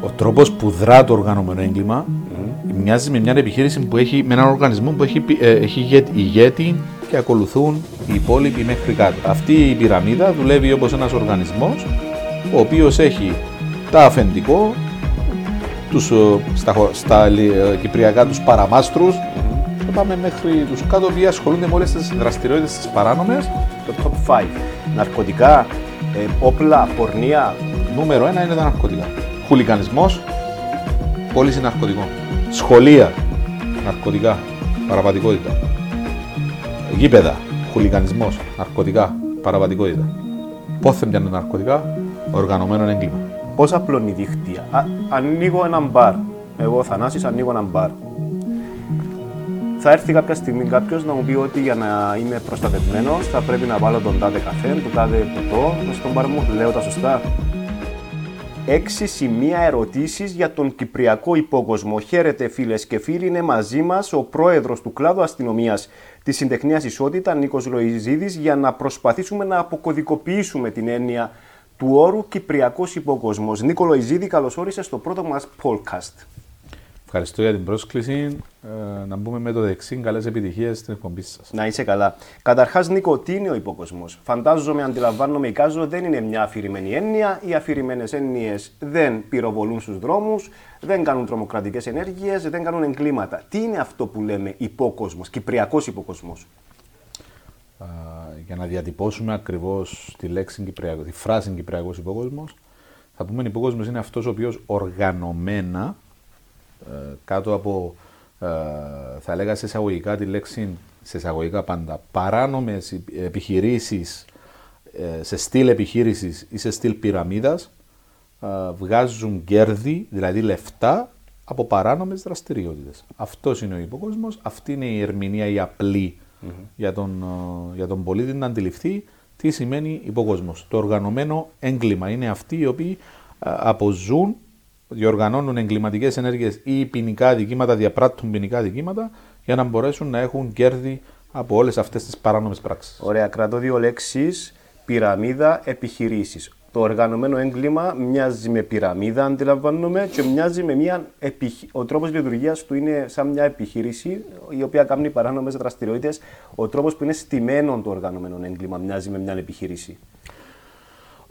Ο τρόπος που δρά το οργανωμένο έγκλημα μοιάζει με μια επιχείρηση που έχει, με έναν οργανισμό που έχει, πι- ε, έχει ηγέτη, ηγέτη και ακολουθούν οι υπόλοιποι μέχρι κάτω. Αυτή η πυραμίδα δουλεύει όπως ένας οργανισμός ο οποίος έχει τα αφεντικό, τους, ε, στα, χω- στα λι- ε, κυπριακά τους παραμάστρους και πάμε μέχρι τους κάτω που ασχολούνται με όλες τις δραστηριότητες τις παράνομες. Το top 5. Ναρκωτικά, ε, όπλα, πορνεία. Νούμερο ένα είναι τα ναρκωτικά. Χουλικανισμός, πώληση ναρκωτικών. Σχολεία, ναρκωτικά, παραβατικότητα. Γήπεδα, χουλικανισμός, ναρκωτικά, παραβατικότητα. Πόθε πιάνουν ναρκωτικά, οργανωμένο έγκλημα. Πώς απλώνει η δίχτυα. Α, ανοίγω ένα μπαρ. Εγώ, Θανάσης, ανοίγω ένα μπαρ. Θα έρθει κάποια στιγμή κάποιος να μου πει ότι για να είμαι προστατευμένος θα πρέπει να βάλω τον τάδε καφέ, τον τάδε ποτό μες στον μπαρ μου. Λέω τα σωστά. Έξι σημεία ερωτήσεις για τον Κυπριακό υπόκοσμο. Χαίρετε φίλες και φίλοι, είναι μαζί μας ο πρόεδρος του κλάδου αστυνομίας της Συντεχνίας Ισότητα, Νίκος Λοϊζίδης, για να προσπαθήσουμε να αποκωδικοποιήσουμε την έννοια του όρου Κυπριακός υπόκοσμος. Νίκο Λοϊζίδη, καλώ όρισε στο πρώτο μας podcast. Ευχαριστώ για την πρόσκληση. Ε, να μπούμε με το δεξί. Καλές επιτυχίες στην εκπομπή σας. Να είσαι καλά. Καταρχάς, Νίκο, τι είναι ο υπόκοσμο. Φαντάζομαι, αντιλαμβάνομαι, εικάζω, δεν είναι μια αφηρημένη έννοια. Οι αφηρημένες έννοιες δεν πυροβολούν στους δρόμους, δεν κάνουν τρομοκρατικές ενέργειες, δεν κάνουν εγκλήματα. Τι είναι αυτό που λέμε υπόκοσμος, κυπριακός υπόκοσμο. Α, για να διατυπώσουμε ακριβώς τη λέξη Κυπριακό, τη φράση Κυπριακός υπόκοσμο, θα πούμε υπόκοσμο είναι αυτός ο οποίος οργανωμένα ε, κάτω από, ε, θα έλεγα σε εισαγωγικά τη λέξη, σε εισαγωγικά πάντα, παράνομες επιχειρήσεις σε στυλ επιχείρησης ή σε στυλ πυραμίδας βγάζουν κέρδη, δηλαδή λεφτά, από παράνομες δραστηριότητες. Αυτός είναι ο υποκόσμος, αυτή είναι η ερμηνεία η απλή για, τον, ε, για τον πολίτη να αντιληφθεί τι σημαίνει υποκόσμος. Το οργανωμένο έγκλημα είναι αυτοί οι οποίοι ε, αποζούν, διοργανώνουν εγκληματικές ενέργειες ή ποινικά αδικήματα, διαπράττουν ποινικά αδικήματα για να μπορέσουν να έχουν κέρδη από όλες αυτές τις παράνομες πράξεις. Ωραία, κρατώ δύο λέξεις. Πυραμίδα, επιχειρήσεις. Το οργανωμένο έγκλημα μοιάζει με πυραμίδα, αντιλαμβάνομαι, και μοιάζει με μια. Επιχ... Ο τρόπος λειτουργίας του είναι σαν μια επιχείρηση η οποία κάνει παράνομες δραστηριότητες. Ο τρόπος που είναι στημένο το οργανωμένο έγκλημα μοιάζει με μια επιχείρηση.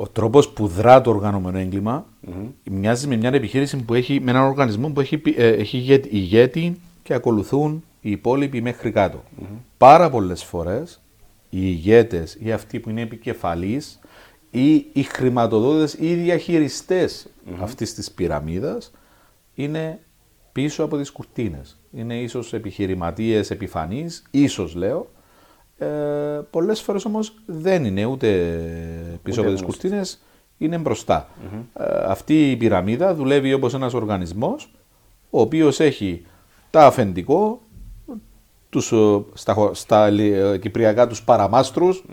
Ο τρόπος που δρά το οργανωμένο έγκλημα μοιάζει με μια επιχείρηση που έχει, με έναν οργανισμό που έχει, πι- ε, έχει ηγέτη, ηγέτη και ακολουθούν οι υπόλοιποι μέχρι κάτω. Πάρα πολλές φορές οι ηγέτες ή αυτοί που είναι επικεφαλεί ή οι χρηματοδότες ή οι διαχειριστές αυτής της πυραμίδας είναι πίσω από τις κουρτίνες. Είναι ίσως επιχειρηματίες επιφανείς, ίσως λέω, ε, πολλές φορές όμως δεν είναι ούτε πίσω από τις κουρτίνες, είναι μπροστά. Ε, αυτή η πυραμίδα δουλεύει όπως ένας οργανισμός, ο οποίος έχει τα αφεντικό, τους, ε, στα, χω- στα λι- ε, κυπριακά τους παραμαστρους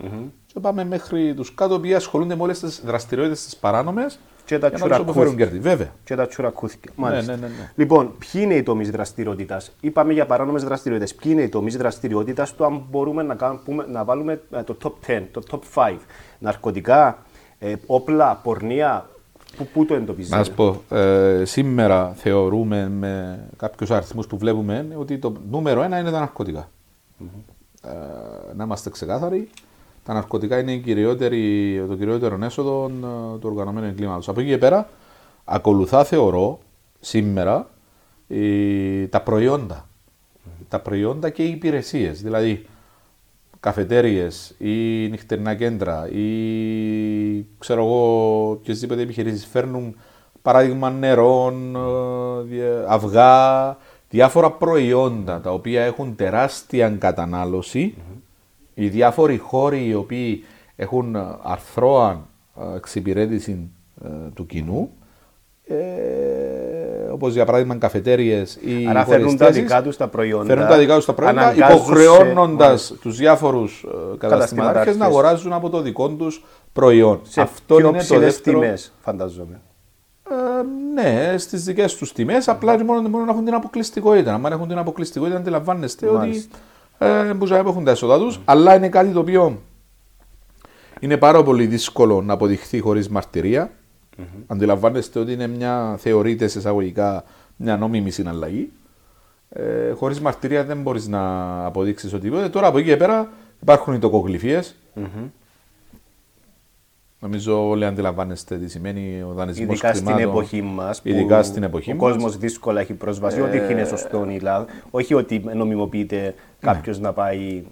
και πάμε μέχρι τους κάτω που ασχολούνται με όλες τις δραστηριότητες τις παράνομες Και τα για να τους αποφέρουν τσουρακούθια. κέρδη. Βέβαια. Και τα τσουρακούθηκια. Μάλιστα. ναι, ναι, ναι. Λοιπόν, ποιοι είναι οι τομείς δραστηριότητας; Είπαμε για παράνομες δραστηριότητες. Ποιοι είναι οι τομείς δραστηριότητας του, αν μπορούμε να, κάνουμε, πούμε- να βάλουμε ε, το top 10, το top 5. Ναρκωτικά, ε, όπλα, πορνεία. Πού, πού το εντοπίζετε; Να σου πω, ε, σήμερα θεωρούμε με κάποιους αριθμούς που βλέπουμε ότι το νούμερο ένα είναι τα ναρκωτικα Ε, να είμαστε ξεκάθαροι, τα ναρκωτικά είναι η κυριότερη, το κυριότερο έσοδο ε, του οργανωμένου εγκλήματος. Από εκεί και πέρα, ακολουθά θεωρώ σήμερα η- τα προϊόντα. Τα προϊόντα και οι υπηρεσίες. Δηλαδή, καφετέριες ή νυχτερινά κέντρα ή ξέρω εγώ οποιασδήποτε επιχειρήσεις φέρνουν παράδειγμα νερών, ε, δια- αυγά, διάφορα προϊόντα τα οποία έχουν τεράστια κατανάλωση. Οι διάφοροι χώροι οι οποίοι έχουν ε, αρθρώα ε, εξυπηρέτηση ε, του κοινού ε, όπως για παράδειγμα καφετέριες ή Άρα χώρες φέρνουν τα θέσεις, δικά τους τα προϊόντα, Φέρνουν τα δικά τους τα προϊόντα, αναγκάζουν σε- υποχρεώνοντας μάλιστα. τους διάφορους ε, καταστηματάρχες να Καταστηματάρχες. αγοράζουν από το δικό τους προϊόν. Σε Αυτό πιο είναι το ψηλές δεύτερο. τιμές, φανταζόμαι. Ε, ναι, στις δικές τους τιμές, απλά μόνο, μόνο να έχουν την αποκλειστικότητα. Αν έχουν την αποκλειστικότητα, αντιλαμβάνεστε ότι Μάλιστα. Ε, που έχουν τα έσοδα τους, αλλά είναι κάτι το οποίο Είναι πάρα πολύ δύσκολο να αποδειχθεί χωρίς μαρτυρία. Αντιλαμβάνεστε ότι είναι μια, θεωρείται σε εισαγωγικά, μια νόμιμη συναλλαγή. Ε, χωρίς μαρτυρία δεν μπορείς να αποδείξεις οτιδήποτε. Τώρα από εκεί και πέρα υπάρχουν οι τοκογλυφίες. Νομίζω όλοι αντιλαμβάνεστε τι σημαίνει ο δανεισμός Ειδικά στην εποχή μας. Ειδικά στην εποχή Ο μας. κόσμος δύσκολα έχει πρόσβαση. Ό,τι είναι σωστό ή λάθος. Όχι ότι νομιμοποιείται κάποιος να πάει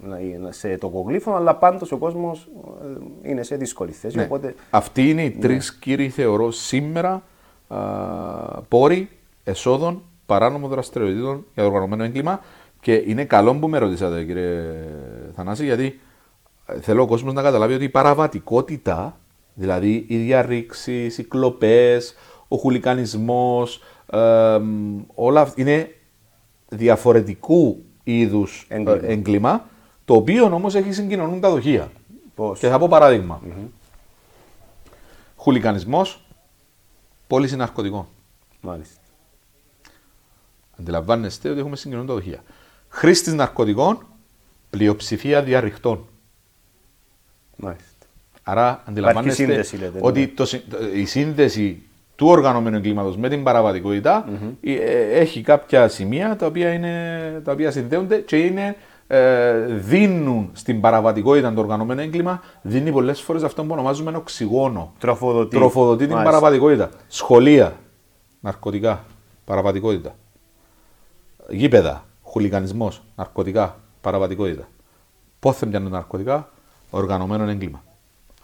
να- σε τοκογλύφο, αλλά πάντως ο κόσμος είναι σε δύσκολη θέση. Ναι. Οπότε Αυτοί είναι οι τρεις κύριοι, θεωρώ, σήμερα α, πόροι εσόδων παράνομων δραστηριοτήτων για το οργανωμένο έγκλημα. Και είναι καλό που με ρωτήσατε, κύριε Θανάση, γιατί ε, θέλω ο κόσμος να καταλάβει ότι η παραβατικότητα, δηλαδή οι διαρρήξεις, οι κλοπές, ο χουλικανισμός, όλα αυτά είναι διαφορετικού είδους Έγκλημα. έγκλημα, το οποίο όμως έχει συγκοινωνούν τα δοχεία. Πώς; Και θα πω παράδειγμα. Χουλικανισμός, πώληση ναρκωτικών. μάλιστα. Αντιλαμβάνεστε ότι έχουμε συγκοινωνούν τα δοχεία. Χρήστης ναρκωτικών, πλειοψηφία διαρριχτών. μάλιστα. Άρα αντιλαμβάνεστε σύνδεση, λέτε, ότι ναι. το συ- το- η σύνδεση του οργανωμένου εγκλήματος με την παραβατικοτητα ε, ε, έχει κάποια σημεία τα οποία, είναι, τα οποία συνδέονται και είναι, ε, δίνουν στην παραβατικότητα το οργανωμένο έγκλημα, δίνει πολλές φορές αυτό που ονομάζουμε ένα οξυγόνο. Τροφοδοτεί. Τροφοδοτεί την Μάλιστα. παραβατικότητα. Σχολεία, ναρκωτικά, παραβατικότητα. Γήπεδα, χουλικανισμό, ναρκωτικά, παραβατικότητα. Πότε πιάνουν τα ναρκωτικά, οργανωμένο έγκλημα.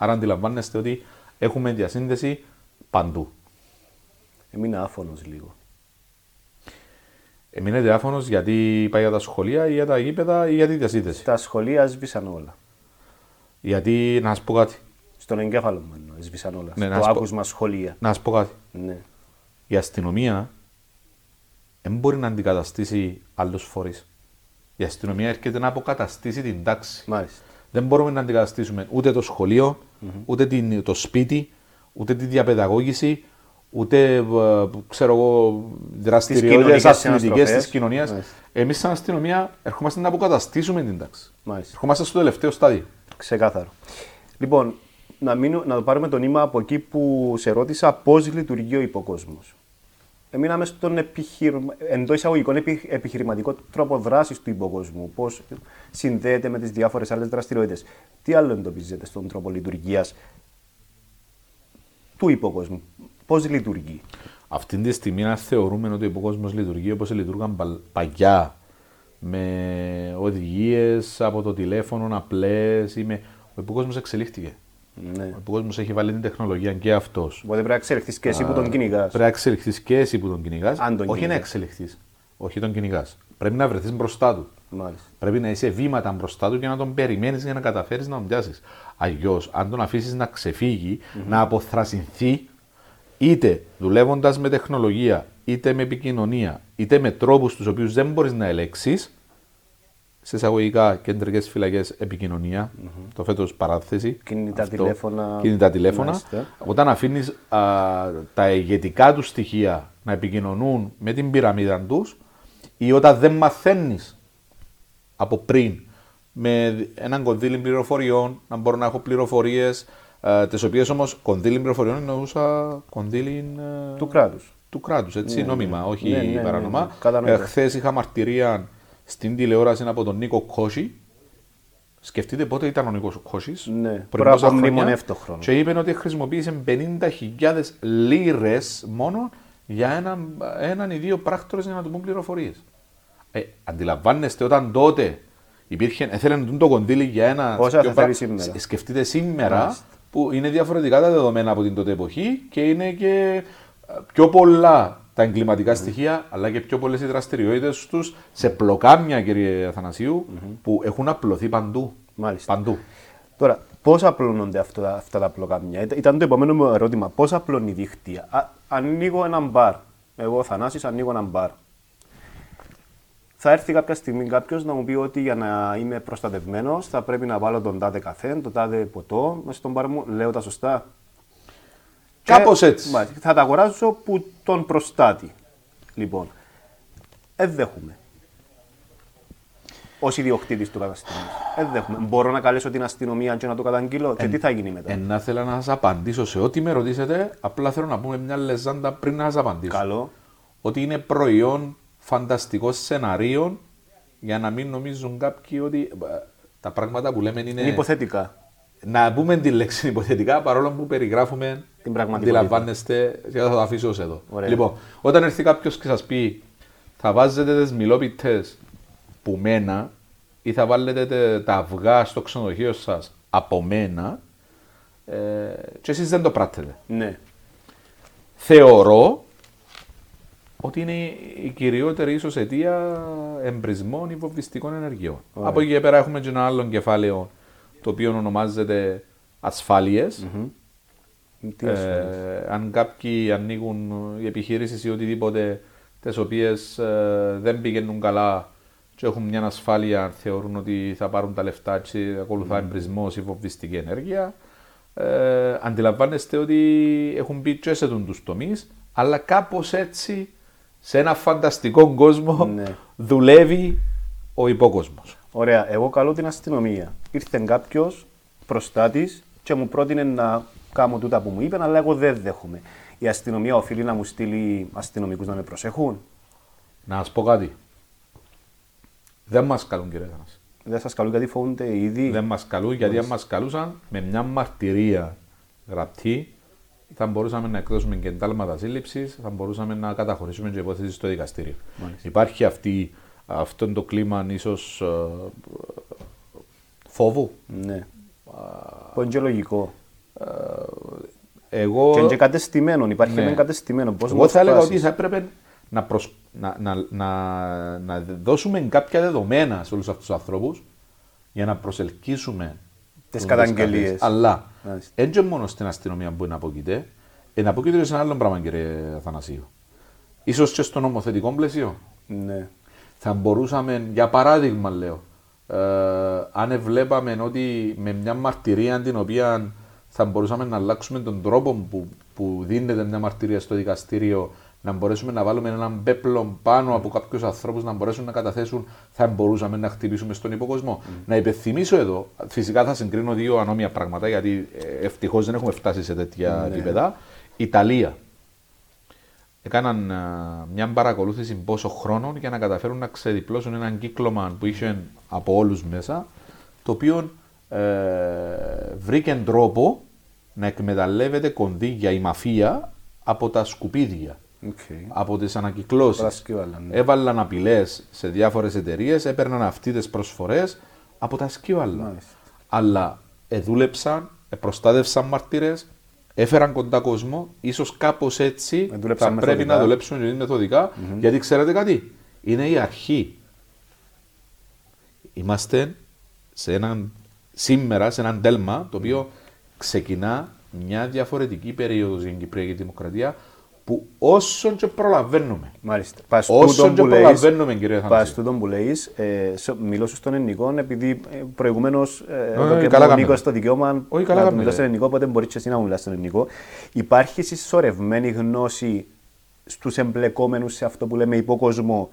Άρα αντιλαμβάνεστε ότι έχουμε διασύνδεση παντού. Έμεινα άφωνος λίγο. Εμείνετε άφωνος γιατί πάει για τα σχολεία ή για τα γήπεδα ή για τη διασύνδεση. Τα σχολεία σβήσαν όλα. Γιατί να σα πω κάτι. Στον εγκέφαλο μου εννοώ, σβήσαν όλα. Ναι, να Στο σου πω- άκουσμα σχολεία. Να σα πω κάτι. Ναι. Η αστυνομία δεν μπορεί να αντικαταστήσει άλλους φορείς. Η αστυνομία έρχεται να αποκαταστήσει την τάξη. Μάλιστα. Δεν μπορούμε να αντικαταστήσουμε ούτε το σχολειο ούτε την, το σπίτι, ούτε τη διαπαιδαγώγηση, ούτε ε, ξέρω εγώ, δραστηριότητες κοινωνικές αθλητικές συναστροφές. τη κοινωνίας. Μάλιστα. Εμείς, σαν αστυνομία, ερχόμαστε να αποκαταστήσουμε την τάξη. Μάλιστα. Ερχόμαστε στο τελευταίο στάδιο. Ξεκάθαρο. Λοιπόν, να, μείνω, να το πάρουμε το νήμα από εκεί που σε ρώτησα πώς λειτουργεί ο υποκόσμος. Εμείναμε στον επιχειρημα... εντός εισαγωγικών επι... επιχειρηματικό τρόπο δράσης του υποκόσμου. Πώς συνδέεται με τις διάφορες άλλες δραστηριότητες. Τι άλλο εντοπίζετε στον τρόπο λειτουργίας του υποκόσμου. Πώς λειτουργεί; Αυτή τη στιγμή, αν θεωρούμε ότι ο υποκόσμος λειτουργεί όπως λειτουργούσαν πα- παλιά, με οδηγίες από το τηλέφωνο απλέ, με... ο υποκόσμος εξελίχθηκε. Ναι. Ο υποκόσμος έχει βάλει την τεχνολογία και αυτός. Οπότε πρέπει να εξελιχθείς και εσύ που τον κυνηγάς. Πρέπει να εξελιχθείς και εσύ που τον κυνηγάς. Αν τον Όχι να κυνηγάς. εξελιχθείς. Όχι τον κυνηγάς. Πρέπει να βρεθείς μπροστά του. Μάλιστα. Πρέπει να είσαι βήματα μπροστά του και να τον περιμένεις για να καταφέρεις να τον πιάσεις. Αλλιώς, αν τον αφήσεις να ξεφύγει, να αποθρασινθεί, είτε δουλεύοντας με τεχνολογία, είτε με επικοινωνία, είτε με τρόπους τους οποίους δεν μπορείς να ελέξει, σε εισαγωγικά κεντρικές φυλακές επικοινωνία, το φέτος παράθεση. Κινητά τηλέφωνα. Κινητά τηλέφωνα. Μάλιστα. Όταν αφήνεις τα ηγετικά τους στοιχεία να επικοινωνούν με την πυραμίδα τους ή όταν δεν μαθαίνεις από πριν με έναν κονδύλι πληροφοριών, να μπορώ να έχω πληροφορίες, τις οποίες όμως κονδύλι πληροφοριών εννοούσα κονδύλι ε, Του κράτους. του κράτους, έτσι, νόμιμα, όχι Ναι, ναι, ναι, παράνομα. ναι, κατανοητό. Ε, Χθες είχα μαρτυρία στην τηλεόραση από τον Νίκο Κόση. Σκεφτείτε πότε ήταν ο Νίκος Κόσης; Ναι, πριν από μνημονεύτο χρόνο. Και είπε ότι χρησιμοποίησε 50.000 λίρες μόνο για έναν, έναν ή δύο πράκτορες για να του πούν πληροφορίες. Ε, αντιλαμβάνεστε όταν τότε υπήρχε, έθελε να δουν το κονδύλι για ένα. Πόσα πιο θα πρά- θέλει σήμερα. Σ- Σκεφτείτε σήμερα Μάλιστα. που είναι διαφορετικά τα δεδομένα από την τότε εποχή και είναι και ε, πιο πολλά τα εγκληματικά στοιχεία, αλλά και πιο πολλές οι δραστηριότητες τους σε πλοκάμια, κύριε Αθανασίου, που έχουν απλωθεί παντού. Μάλιστα. Παντού. Τώρα, πώς απλώνονται αυτά, αυτά τα πλοκάμια; Ήταν- Ήταν το επόμενο μου ερώτημα. Πώς απλώνει η δίχτυα. Α, ανοίγω ένα μπαρ. Εγώ, ο Θανάσης, ανοίγω ένα μπαρ. Θα έρθει κάποια στιγμή κάποιος να μου πει ότι για να είμαι προστατευμένος θα πρέπει να βάλω τον τάδε καφέ, τον τάδε ποτό μέσα στον μπαρ μου. Λέω τα σωστά; Κάπως Και- έτσι. μάλιστα, Θα τα αγοράσω που τον προστάτη. Λοιπόν, ε, δεν δέχομαι. ως ιδιοκτήτης του καταστήματος. Δεν δέχομαι. Μπορώ να καλέσω την αστυνομία και να το καταγγείλω και τι θα γίνει μετά. Εν να θέλω να σας απαντήσω σε ό,τι με ρωτήσετε, απλά θέλω να πούμε μια λεζάντα πριν να σας απαντήσω. Καλό. Ότι είναι προϊόν φανταστικών σεναρίων για να μην νομίζουν κάποιοι ότι ε, τα πράγματα που λέμε είναι. Είναι υποθετικά. Να πούμε τη λέξη υποθετικά παρόλο που περιγράφουμε. Την πραγματικότητα. Αντιλαμβάνεστε, και θα το αφήσω ως εδώ. Ωραία. Λοιπόν, όταν έρθει κάποιος και σας πει θα βάζετε τι μιλόπιτες που μένα ή θα βάλετε τε- τα αυγά στο ξενοδοχείο σας από μένα, ε, και εσείς δεν το πράττετε. Ναι. Θεωρώ ότι είναι η κυριότερη ίσως αιτία εμπρισμών ή βομβιστικών ενεργειών. Ωραία. Από εκεί και πέρα έχουμε και ένα άλλο κεφάλαιο το οποίο ονομάζεται ασφάλειες. Τι ας πούμε. Ε, αν κάποιοι ανοίγουν οι επιχειρήσεις ή οτιδήποτε τις οποίες δεν πηγαίνουν καλά και έχουν μια ασφάλεια, θεωρούν ότι θα πάρουν τα λεφτά και ακολουθά εμπρισμός ή βομβιστική ενέργεια. Ε, αντιλαμβάνεστε ότι έχουν μπει και σε τους τομείς, αλλά κάπως έτσι σε ένα φανταστικό κόσμο Ναι. δουλεύει ο υπόκοσμος. Ωραία. Εγώ καλώ την αστυνομία. Ήρθε κάποιος προστάτη και μου πρότεινε να κάνω τούτα που μου είπε, αλλά εγώ δεν δέχομαι. Η αστυνομία οφείλει να μου στείλει αστυνομικούς να με προσέχουν. Να σας πω κάτι. Δεν μας καλούν, κύριε Θανάση. Δεν σας καλούν γιατί φοβούνται ήδη. Δεν μας καλούν, γιατί αν μας καλούσαν με μια μαρτυρία γραπτή, θα μπορούσαμε να εκδώσουμε και εντάλματα σύλληψης, θα μπορούσαμε να καταχωρήσουμε και υπόθεση στο δικαστήριο. Υπάρχει αυτή, αυτό το κλίμα ίσως φόβου; Ναι. Που είναι και λογικό. Εγώ, Και είναι και κατεστημένο. Υπάρχει Ναι. ένα κατεστημένο. Πώς εγώ μας θα έλεγα φράσεις. ότι θα έπρεπε να, προσ- να, να, να, να δώσουμε κάποια δεδομένα σε όλους αυτούς τους ανθρώπους για να προσελκύσουμε Τις τους καταγγελίες. δασκάλες. Αλλά Μάλιστα. έτσι μόνος στην αστυνομία που είναι αποκείται, είναι αποκείται και σε ένα άλλο πράγμα, κύριε Αθανασίου. Ίσως και στο νομοθετικό πλαίσιο. Ναι. Θα μπορούσαμε, για παράδειγμα λέω, ε, αν βλέπαμε ότι με μια μαρτυρία την οποία θα μπορούσαμε να αλλάξουμε τον τρόπο που, που δίνεται μια μαρτυρία στο δικαστήριο, να μπορέσουμε να βάλουμε έναν πέπλο πάνω από κάποιους ανθρώπους να μπορέσουν να καταθέσουν, θα μπορούσαμε να χτυπήσουμε στον υποκοσμό. Να υπενθυμίσω εδώ, φυσικά θα συγκρίνω δύο ανώμια πράγματα, γιατί ευτυχώς δεν έχουμε φτάσει σε τέτοια επίπεδα. Ιταλία έκαναν α, μια παρακολούθηση πόσο χρόνων για να καταφέρουν να ξεδιπλώσουν έναν κύκλωμα που είχε από όλους μέσα, το οποίο ε, βρήκε τρόπο να εκμεταλλεύεται κονδύλια η μαφία από τα σκουπίδια, Okay. από τις ανακυκλώσεις. Τα σκύβαλα, ναι. Έβαλαν απειλές σε διάφορες εταιρείες, έπαιρναν αυτοί τι προσφορές από τα σκύβαλα. Μάλιστα. Αλλά εδούλεψαν, προστάτευσαν μαρτύρε, έφεραν κοντά κόσμο, ίσως κάπως έτσι Εδούλεψαν θα πρέπει μεθοδικά. να δουλέψουν και μεθοδικά, γιατί ξέρετε κάτι, είναι η αρχή. Είμαστε σε έναν, σήμερα σε έναν τέλμα το οποίο ξεκινά μια διαφορετική περίοδος για την Κυπριακή Δημοκρατία που όσο και προλαβαίνουμε. Μάλιστα. Πας Όσο τούτον και που λέεις- προλαβαίνουμε, κύριε Πας Θανάση. τούτον που λέεις, ε, σε- μιλώ σου στον ελληνικό, επειδή ε, προηγουμένως ε, Ε, εδώ και καλά μου κάνετε. Νίκος το δικαίωμα Όχι, καλά να του κάνετε. μιλώ στον ελληνικό, οπότε μπορείς και εσύ να μου μιλάς στον ελληνικό. Υπάρχει συσσωρευμένη γνώση στους εμπλεκόμενους σε αυτό που λέμε υπόκοσμο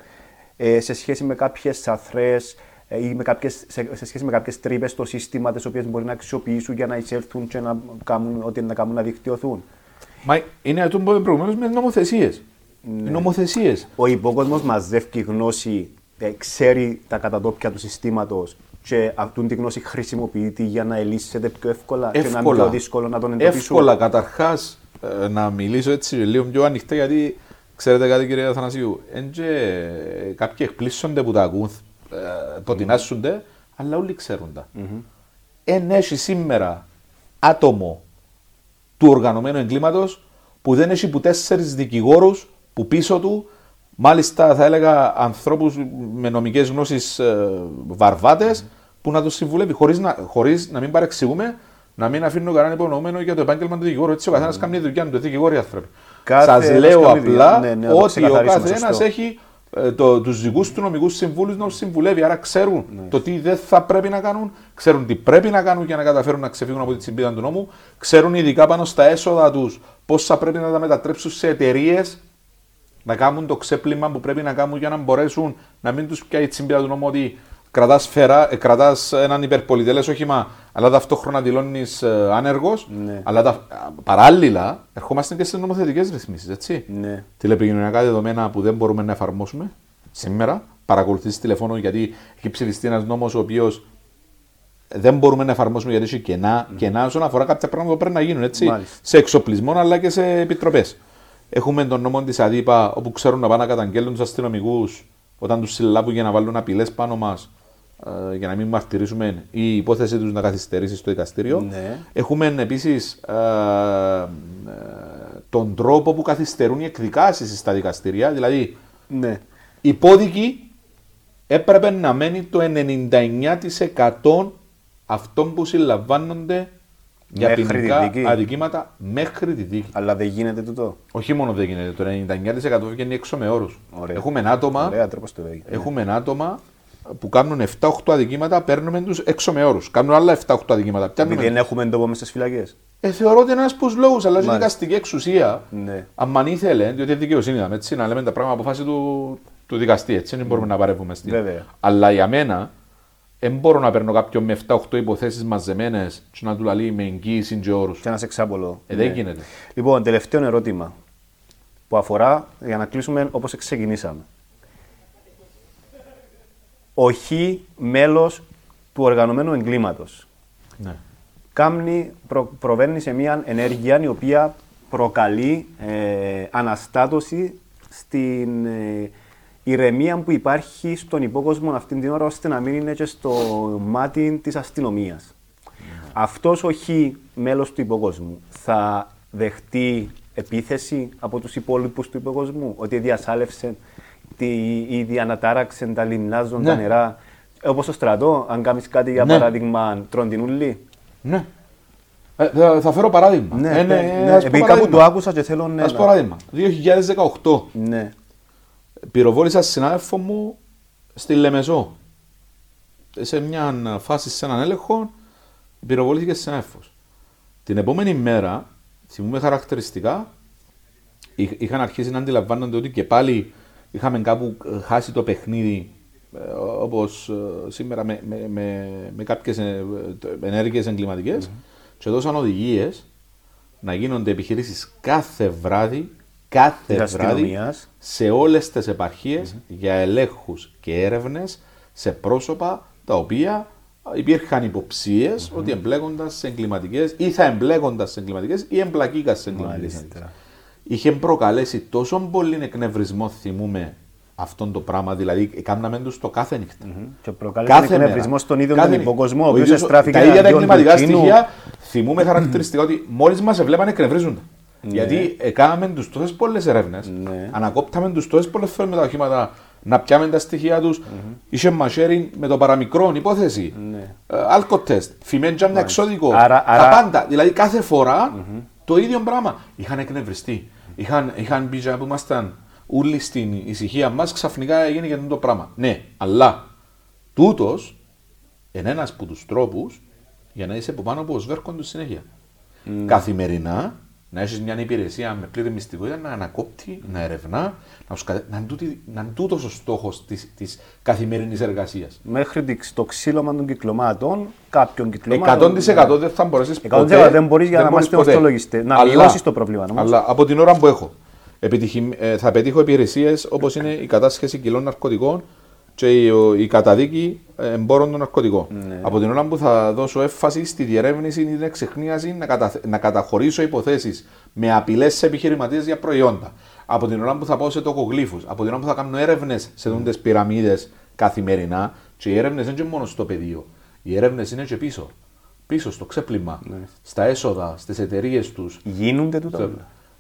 ε, σε σχέση με κάποιες αθρές ε, ή με κάποιες, σε, σε σχέση με κάποιες τρύπες στο σύστημα τις οποίες μπορεί να αξιοποιήσουν για να εισέλθουν και να κάνουν ό,τι να κάνουν να δικτυωθούν. Μα είναι αυτό που είπαμε προηγουμένως με νομοθεσίες. Ναι. Νομοθεσίες. Ο υπόκοσμος μαζεύει γνώση, ε, ξέρει τα κατατόπια του συστήματος και αυτήν τη γνώση χρησιμοποιείται για να ελύσσεται πιο εύκολα, και να είναι Εύκολα. πιο δύσκολο να τον εντοπίσουμε. Εύκολα. Καταρχάς, να μιλήσω έτσι λίγο πιο ανοιχτά, γιατί ξέρετε κάτι, κύριε Αθανασίου. Εν και κάποιοι εκπλήσονται που τα ακούν, ε, ποτινάσσονται, αλλά όλοι ξέρουν τα. Εν έχει σήμερα άτομο του οργανωμένου εγκλήματος που δεν έχει που τέσσερις δικηγόρους που πίσω του, μάλιστα θα έλεγα ανθρώπους με νομικές γνώσεις βαρβάτες, που να τους συμβουλεύει χωρίς να, χωρίς να μην παρεξηγούμε, να μην αφήνουν κανέναν υπονοούμενο για το επάγγελμα του δικηγόρου. Έτσι ο καθένας κάνει τη δουλειά του, το δικηγόροι άνθρωποι. Κάθε Σας ένας λέω κάνει δουλειά. απλά Ναι, ναι, να το ότι ο ξεκαθαρίσουμε, καθένας σωστό. έχει ε, το, τους δικούς του νομικούς συμβούλους να τους συμβουλεύει. Άρα ξέρουν Ναι. το τι δεν θα πρέπει να κάνουν, ξέρουν τι πρέπει να κάνουν για να καταφέρουν να ξεφύγουν από τη τσιμπίδα του νόμου, ξέρουν ειδικά πάνω στα έσοδα τους πώς θα πρέπει να τα μετατρέψουν σε εταιρείες να κάνουν το ξέπλυμα που πρέπει να κάνουν για να μπορέσουν να μην τους πιάει η τσιμπίδα του νόμου ότι κρατάς σφαίρα, ε, κρατάς έναν υπερπολιτελές όχημα, αλλά ταυτόχρονα δηλώνεις ε, άνεργος. Ναι. Αλλά τα, παράλληλα ερχόμαστε και στι νομοθετικές ρυθμίσεις. Έτσι. Ναι. Τηλεπικοινωνιακά δεδομένα που δεν μπορούμε να εφαρμόσουμε σήμερα. Παρακολουθείς τηλεφώνο γιατί έχει ψηφιστεί ένας νόμος ο οποίος δεν μπορούμε να εφαρμόσουμε γιατί έχει κενά, mm. κενά όσον αφορά κάποια πράγματα που πρέπει να γίνουν έτσι, Μάλιστα. σε εξοπλισμό αλλά και σε επιτροπές. Έχουμε τον νόμο της ΑΔΥΠΑ όπου ξέρουν να πάνε να καταγγέλνουν τους αστυνομικούς όταν τους συλλάβουν για να βάλουν απειλές πάνω μας ε, για να μην μαρτυρήσουμε ή η υπόθεση τους να καθυστερήσει στο δικαστήριο. Ναι. Έχουμε επίσης ε, ε, τον τρόπο που καθυστερούν οι εκδικάσεις στα δικαστήρια. Δηλαδή, Ναι. υπόδικη έπρεπε να μένει το 99% αυτών που συλλαμβάνονται για Μέχρι τη ποινικά δίκη. αδικήματα μέχρι τη δίκη. Αλλά δεν γίνεται τούτο. Όχι μόνο δεν γίνεται, το 99% βγαίνει έξω με όρους. Ωραία. Έχουμε άτομα, Ωραία τρόπος το λέει. έχουμε άτομα που κάνουν 7-8 αδικήματα, παίρνουμε τους έξω με όρους. Κάνουν άλλα 7-8 αδικήματα. Πιάνουμε Επειδή δεν έχουμε τόπο μέσα στις φυλακές. ε, θεωρώ ότι είναι ένας από του λόγους, αλλά η Μάλιστα. δικαστική εξουσία, Ναι. αν ήθελε, διότι είναι δικαιοσύνη, είδαμε, έτσι, να λέμε τα πράγματα από φάση του, του δικαστή, έτσι, δεν μπορούμε να παρεύουμε στην. Βέβαια. Αλλά για μένα, δεν μπορώ να παίρνω κάποιον με 7-8 υποθέσεις μαζεμένες και να του λαλεί με εγγύηση και όρους. Και ένα εξάπολο. Ε, δεν γίνεται. Λοιπόν, τελευταίο ερώτημα που αφορά για να κλείσουμε όπως ξεκινήσαμε. Ο Χ μέλος του οργανωμένου εγκλήματος. Ναι. Κάμνη προ, προβαίνει σε μια ενέργεια η οποία προκαλεί ε, αναστάτωση στην ε, ηρεμία που υπάρχει στον υπόκοσμο αυτή την ώρα ώστε να μην είναι και στο μάτι της αστυνομίας. Αυτός ο χ μέλος του υποκόσμου θα δεχτεί επίθεση από τους υπόλοιπους του υποκοσμού ότι διασάλευσε τη, ή διανατάραξε τα λιμνάζον τα Ναι. νερά όπως στο στρατό, αν κάνεις κάτι για Ναι. παράδειγμα τρώνε την ούλη. ναι. Ε, θα, θα φέρω παράδειγμα. Ναι, Ε, ναι, ε, ναι. ας πω Επειδή κάπου παράδειγμα. το άκουσα και θέλω ναι, Ας να- πω παράδειγμα. 2018 Ναι. πυροβόλησα συνάδελφο μου στη Λεμεσό. Σε μια φάση σε έναν έλεγχο πυροβολήθηκε συνάδελφος. Την επόμενη μέρα, θυμούμαι χαρακτηριστικά, είχ- είχαν αρχίσει να αντιλαμβάνονται ότι και πάλι είχαμε κάπου ε, χάσει το παιχνίδι ε, όπως ε, σήμερα με, με, με, με κάποιες ε, ε, ενέργειες εγκληματικές και δώσαν οδηγίες να γίνονται επιχειρήσεις κάθε βράδυ, κάθε Της βράδυ αστυνομίας. σε όλες τις επαρχίες για ελέγχους και έρευνες σε πρόσωπα τα οποία υπήρχαν υποψίες ότι εμπλέκονταν σε εγκληματικές ή θα εμπλέκονταν σε εγκληματικές ή εμπλακήκαν σε εγκληματικές. Μάλιστα. Είχε προκαλέσει τόσο πολύ εκνευρισμό, θυμούμε, αυτόν το πράγμα, δηλαδή κάναμε τους το κάθε νύχτα. Και προκάλεσε εκνευρισμό στον ίδιο τον υποκοσμό, ο οποίος ίδιος- εστράφηκε Τα ίδια τα εναντίον του εγκληματικά κοινού. στοιχεία θυμούμε χαρακτηριστικά ότι μόλις μας βλέπανε εκνευρίζονται. Γιατί έκαναμε τους τόσες πολλές ερεύνε, Ναι. ανακόπταμε τους τόσες πολλές φορές με τα οχήματα να πιάμε τα στοιχεία τους. Είχε μαχαίρι με το παραμικρό υπόθεση. Ναι. Αλκοτέστ, φημέντζα με εξώδικο. Άρα- τα άρα- πάντα. Δηλαδή κάθε φορά το ίδιο πράγμα. Είχαν εκνευριστεί. Είχαν, είχαν πει που ήμασταν όλοι στην ησυχία μας, ξαφνικά έγινε και το πράγμα. Ναι, αλλά τούτος είναι ένας από τους τρόπους για να είσαι από πάνω από σβέρκον του συνέχεια. Καθημερινά να έχεις μια υπηρεσία με πλήρη μυστικότητα να ανακόπτει, να ερευνά, να, τους κα- να είναι τούτη- να είναι τούτος ο στόχος της καθημερινής εργασίας. Μέχρι τη- το ξύλωμα των κυκλωμάτων, κάποιων κυκλωμάτων. 100% δεν θα μπορέσεις 100% ποτέ. δεν μπορείς για να είμαστε ποτέ. ορθολογιστές. Να Αλλά- μειώσεις το πρόβλημα, όμως. Αλλά από την ώρα που έχω, επιτυχη- ε, θα πετύχω υπηρεσίες όπως είναι η κατάσχεση κιλών ναρκωτικών και η, ο- η καταδίκη ε, εμπόρων των ναρκωτικών. Ναι. Από την ώρα που θα δώσω έμφαση στη διερεύνηση ή την εξεχνίαση να, κατα... να καταχωρήσω υποθέσεις με απειλές σε επιχειρηματίες για προϊόντα. Από την ώρα που θα πάω σε τοκογλύφους, από την ώρα που θα κάνω έρευνες σε mm. πυραμίδες καθημερινά, και οι έρευνες δεν είναι μόνος στο πεδίο. Οι έρευνες είναι και πίσω. Πίσω στο ξέπλυμα, στα έσοδα, στις εταιρείες τους. Γίνονται τούτα.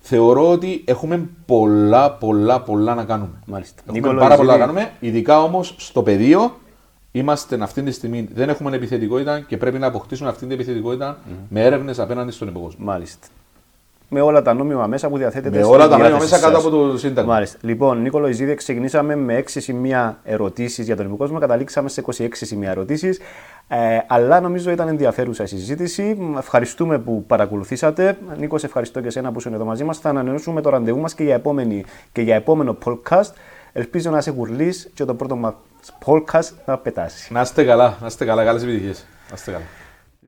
Όλα. Θεωρώ ότι έχουμε πολλά, πολλά, πολλά να κάνουμε. Μάλιστα. Έχουμε Νίκολο, πάρα πολλά να εσύ- κάνουμε. Ειδικά όμως στο πεδίο είμαστε αυτή τη στιγμή. Δεν έχουμε επιθετικότητα και πρέπει να αποκτήσουμε αυτή την επιθετικότητα με έρευνες απέναντι στον υποκόσμο. Μάλιστα. Με όλα τα νόμιμα μέσα που διαθέτεται Με στη όλα τα νόμιμα διάθεση μέσα κάτω σας. από το Σύνταγμα. Μάλιστα. Λοιπόν, Νίκολο Ιζίδη, ξεκινήσαμε με 6 σημεία ερωτήσεις για τον υποκόσμο, καταλήξαμε σε 26 σημεία ερωτήσεις. Ε, αλλά νομίζω ήταν ενδιαφέρουσα η συζήτηση. Μ, Ευχαριστούμε που παρακολουθήσατε. Νίκο, σε ευχαριστώ και εσένα που είσαι εδώ μαζί μας. Θα ανανεώσουμε το ραντεβού μας και, για επόμενη- και για επόμενο podcast. Ελπίζω να είσαι γουρλής και το πρώτο μας podcast να πετάσει. Να είστε καλά, να είστε καλά, καλές επιτυχίες. Να είστε καλά.